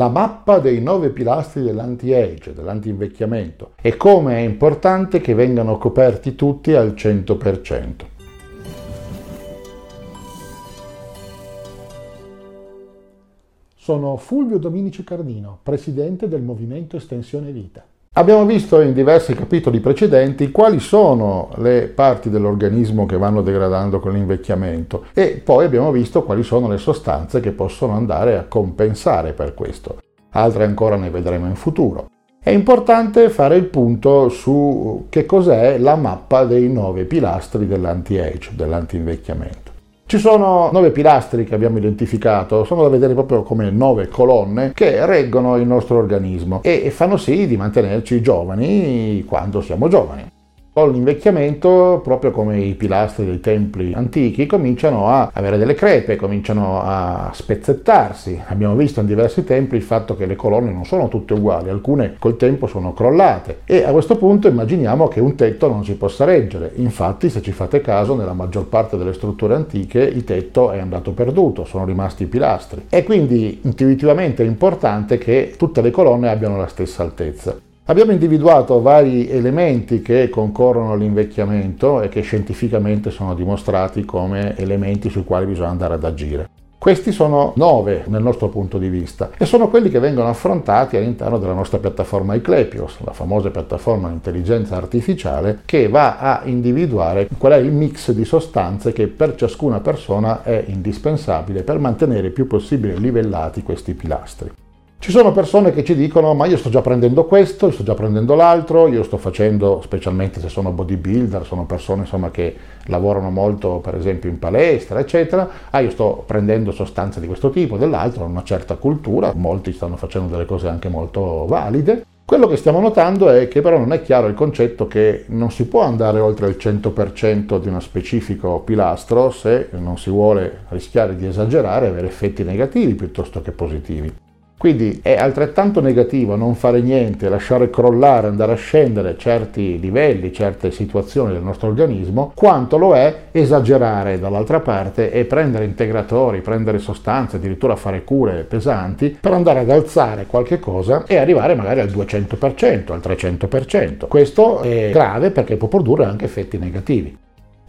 la mappa dei nove pilastri dell'anti-age, dell'anti-invecchiamento e come è importante che vengano coperti tutti al 100%. Sono Fulvio Dominici Cardino, presidente del Movimento Estensione Vita. Abbiamo visto in diversi capitoli precedenti quali sono le parti dell'organismo che vanno degradando con l'invecchiamento e poi abbiamo visto quali sono le sostanze che possono andare a compensare per questo. Altre ancora ne vedremo in futuro. È importante fare il punto su che cos'è la mappa dei nove pilastri dell'anti-age, dell'anti-invecchiamento. Ci sono nove pilastri che abbiamo identificato, sono da vedere proprio come nove colonne che reggono il nostro organismo e fanno sì di mantenerci giovani quando siamo giovani. Con l'invecchiamento, proprio come i pilastri dei templi antichi, cominciano a avere delle crepe, cominciano a spezzettarsi. Abbiamo visto in diversi templi il fatto che le colonne non sono tutte uguali, alcune col tempo sono crollate e a questo punto immaginiamo che un tetto non si possa reggere. Infatti, se ci fate caso, nella maggior parte delle strutture antiche il tetto è andato perduto, sono rimasti i pilastri. E quindi intuitivamente è importante che tutte le colonne abbiano la stessa altezza. Abbiamo individuato vari elementi che concorrono all'invecchiamento e che scientificamente sono dimostrati come elementi sui quali bisogna andare ad agire. Questi sono nove nel nostro punto di vista e sono quelli che vengono affrontati all'interno della nostra piattaforma Eclepios, la famosa piattaforma di intelligenza artificiale che va a individuare qual è il mix di sostanze che per ciascuna persona è indispensabile per mantenere il più possibile livellati questi pilastri. Ci sono persone che ci dicono ma io sto già prendendo questo, io sto già prendendo l'altro, io sto facendo, specialmente se sono bodybuilder, sono persone insomma, che lavorano molto per esempio in palestra, eccetera, ah io sto prendendo sostanze di questo tipo, dell'altro, una certa cultura, molti stanno facendo delle cose anche molto valide. Quello che stiamo notando è che però non è chiaro il concetto che non si può andare oltre il 100% di uno specifico pilastro se non si vuole rischiare di esagerare e avere effetti negativi piuttosto che positivi. Quindi è altrettanto negativo non fare niente, lasciare crollare, andare a scendere certi livelli, certe situazioni del nostro organismo, quanto lo è esagerare dall'altra parte e prendere integratori, prendere sostanze, addirittura fare cure pesanti per andare ad alzare qualche cosa e arrivare magari al 200%, al 300%. Questo è grave perché può produrre anche effetti negativi.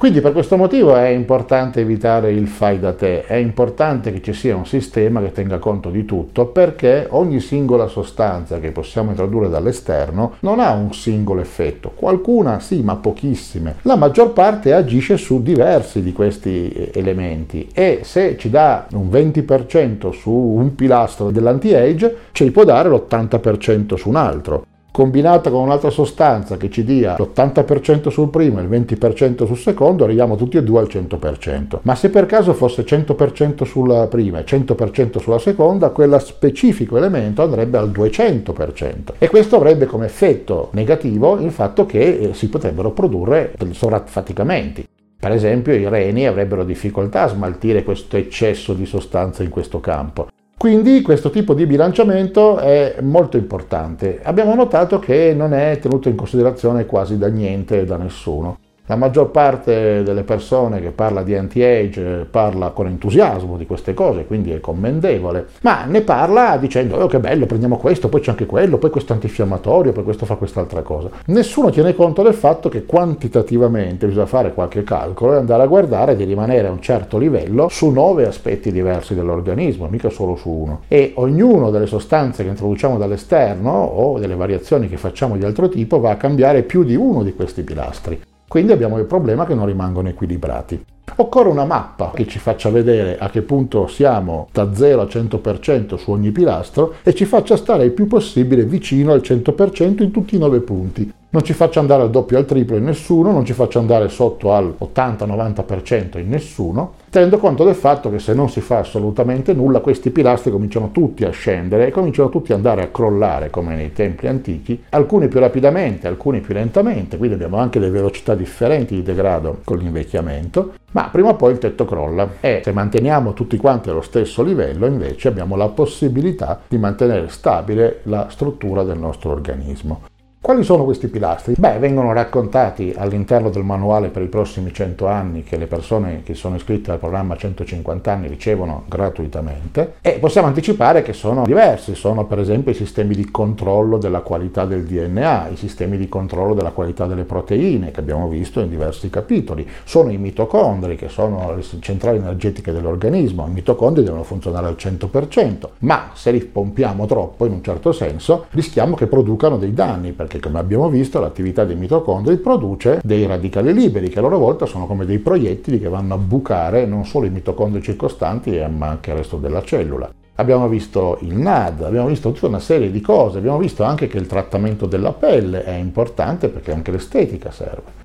Quindi per questo motivo è importante evitare il fai da te, è importante che ci sia un sistema che tenga conto di tutto perché ogni singola sostanza che possiamo introdurre dall'esterno non ha un singolo effetto, qualcuna sì ma pochissime, la maggior parte agisce su diversi di questi elementi. E se ci dà un 20% su un pilastro dell'anti-age ci può dare l'80% su un altro combinata con un'altra sostanza che ci dia l'80% sul primo e il 20% sul secondo, arriviamo tutti e due al 100%. Ma se per caso fosse 100% sulla prima e 100% sulla seconda, quel specifico elemento andrebbe al 200%. E questo avrebbe come effetto negativo il fatto che eh, si potrebbero produrre sovraffaticamenti. Per esempio i reni avrebbero difficoltà a smaltire questo eccesso di sostanza in questo campo. Quindi questo tipo di bilanciamento è molto importante. Abbiamo notato che non è tenuto in considerazione quasi da niente e da nessuno. La maggior parte delle persone che parla di anti-age parla con entusiasmo di queste cose, quindi è commendevole, ma ne parla dicendo oh che bello, prendiamo questo, poi c'è anche quello, poi questo antinfiammatorio, poi questo fa quest'altra cosa. Nessuno tiene conto del fatto che quantitativamente bisogna fare qualche calcolo e andare a guardare di rimanere a un certo livello su nove aspetti diversi dell'organismo, mica solo su uno. E ognuno delle sostanze che introduciamo dall'esterno o delle variazioni che facciamo di altro tipo va a cambiare più di uno di questi pilastri. Quindi abbiamo il problema che non rimangono equilibrati. Occorre una mappa che ci faccia vedere a che punto siamo da 0 a 100% su ogni pilastro e ci faccia stare il più possibile vicino al 100% in tutti i 9 punti non ci faccia andare al doppio al triplo in nessuno, non ci faccia andare sotto al 80-90% in nessuno, tenendo conto del fatto che se non si fa assolutamente nulla questi pilastri cominciano tutti a scendere e cominciano tutti ad andare a crollare come nei templi antichi, alcuni più rapidamente, alcuni più lentamente, quindi abbiamo anche delle velocità differenti di degrado con l'invecchiamento, ma prima o poi il tetto crolla e se manteniamo tutti quanti allo stesso livello invece abbiamo la possibilità di mantenere stabile la struttura del nostro organismo. Quali sono questi pilastri? Beh, vengono raccontati all'interno del manuale per i prossimi 100 anni che le persone che sono iscritte al programma 150 anni ricevono gratuitamente e possiamo anticipare che sono diversi, sono per esempio i sistemi di controllo della qualità del DNA, i sistemi di controllo della qualità delle proteine che abbiamo visto in diversi capitoli, sono i mitocondri che sono le centrali energetiche dell'organismo, i mitocondri devono funzionare al 100%, ma se li pompiamo troppo in un certo senso rischiamo che producano dei danni perché come abbiamo visto l'attività dei mitocondri produce dei radicali liberi che a loro volta sono come dei proiettili che vanno a bucare non solo i mitocondri circostanti ma anche il resto della cellula. Abbiamo visto il NAD, abbiamo visto tutta una serie di cose, abbiamo visto anche che il trattamento della pelle è importante perché anche l'estetica serve.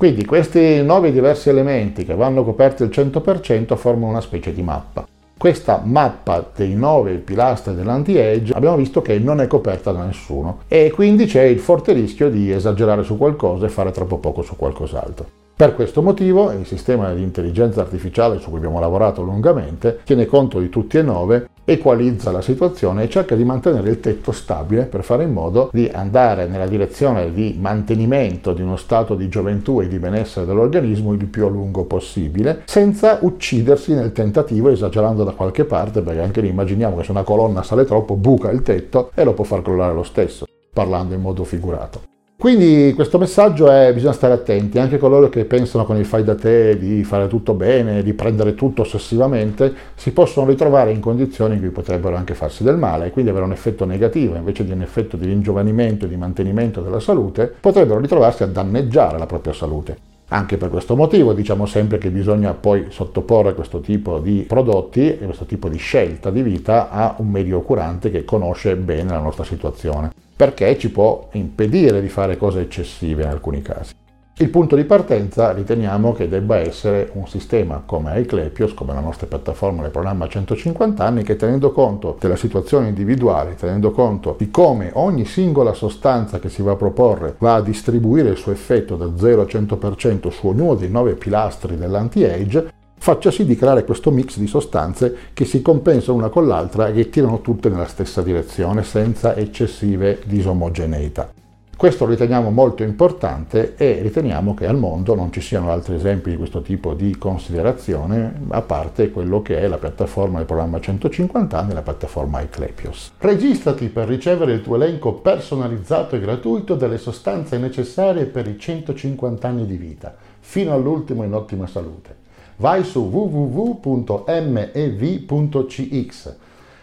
Quindi questi nove diversi elementi che vanno coperti al 100% formano una specie di mappa. Questa mappa dei nove pilastri dell'anti-age abbiamo visto che non è coperta da nessuno e quindi c'è il forte rischio di esagerare su qualcosa e fare troppo poco su qualcos'altro. Per questo motivo il sistema di intelligenza artificiale su cui abbiamo lavorato lungamente tiene conto di tutti e nove equalizza la situazione e cerca di mantenere il tetto stabile per fare in modo di andare nella direzione di mantenimento di uno stato di gioventù e di benessere dell'organismo il più a lungo possibile, senza uccidersi nel tentativo esagerando da qualche parte, perché anche lì immaginiamo che se una colonna sale troppo buca il tetto e lo può far crollare lo stesso, parlando in modo figurato. Quindi questo messaggio è bisogna stare attenti, anche coloro che pensano con il fai da te di fare tutto bene, di prendere tutto ossessivamente, si possono ritrovare in condizioni in cui potrebbero anche farsi del male e quindi avere un effetto negativo, invece di un effetto di ringiovanimento e di mantenimento della salute, potrebbero ritrovarsi a danneggiare la propria salute. Anche per questo motivo diciamo sempre che bisogna poi sottoporre questo tipo di prodotti e questo tipo di scelta di vita a un medio curante che conosce bene la nostra situazione perché ci può impedire di fare cose eccessive in alcuni casi. Il punto di partenza riteniamo che debba essere un sistema come Eclepios, come la nostra piattaforma del programma 150 anni, che tenendo conto della situazione individuale, tenendo conto di come ogni singola sostanza che si va a proporre va a distribuire il suo effetto da 0 a 100% su ognuno dei nove pilastri dell'anti-age, faccia sì di creare questo mix di sostanze che si compensano una con l'altra e che tirano tutte nella stessa direzione senza eccessive disomogeneità. Questo lo riteniamo molto importante e riteniamo che al mondo non ci siano altri esempi di questo tipo di considerazione, a parte quello che è la piattaforma del programma 150 anni, la piattaforma Eclepios. Registrati per ricevere il tuo elenco personalizzato e gratuito delle sostanze necessarie per i 150 anni di vita, fino all'ultimo in ottima salute vai su www.mev.cx,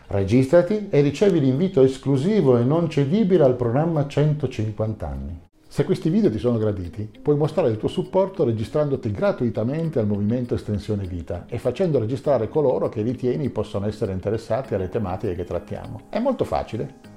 registrati e ricevi l'invito esclusivo e non cedibile al programma 150 anni. Se questi video ti sono graditi, puoi mostrare il tuo supporto registrandoti gratuitamente al movimento Estensione Vita e facendo registrare coloro che ritieni possono essere interessati alle tematiche che trattiamo. È molto facile.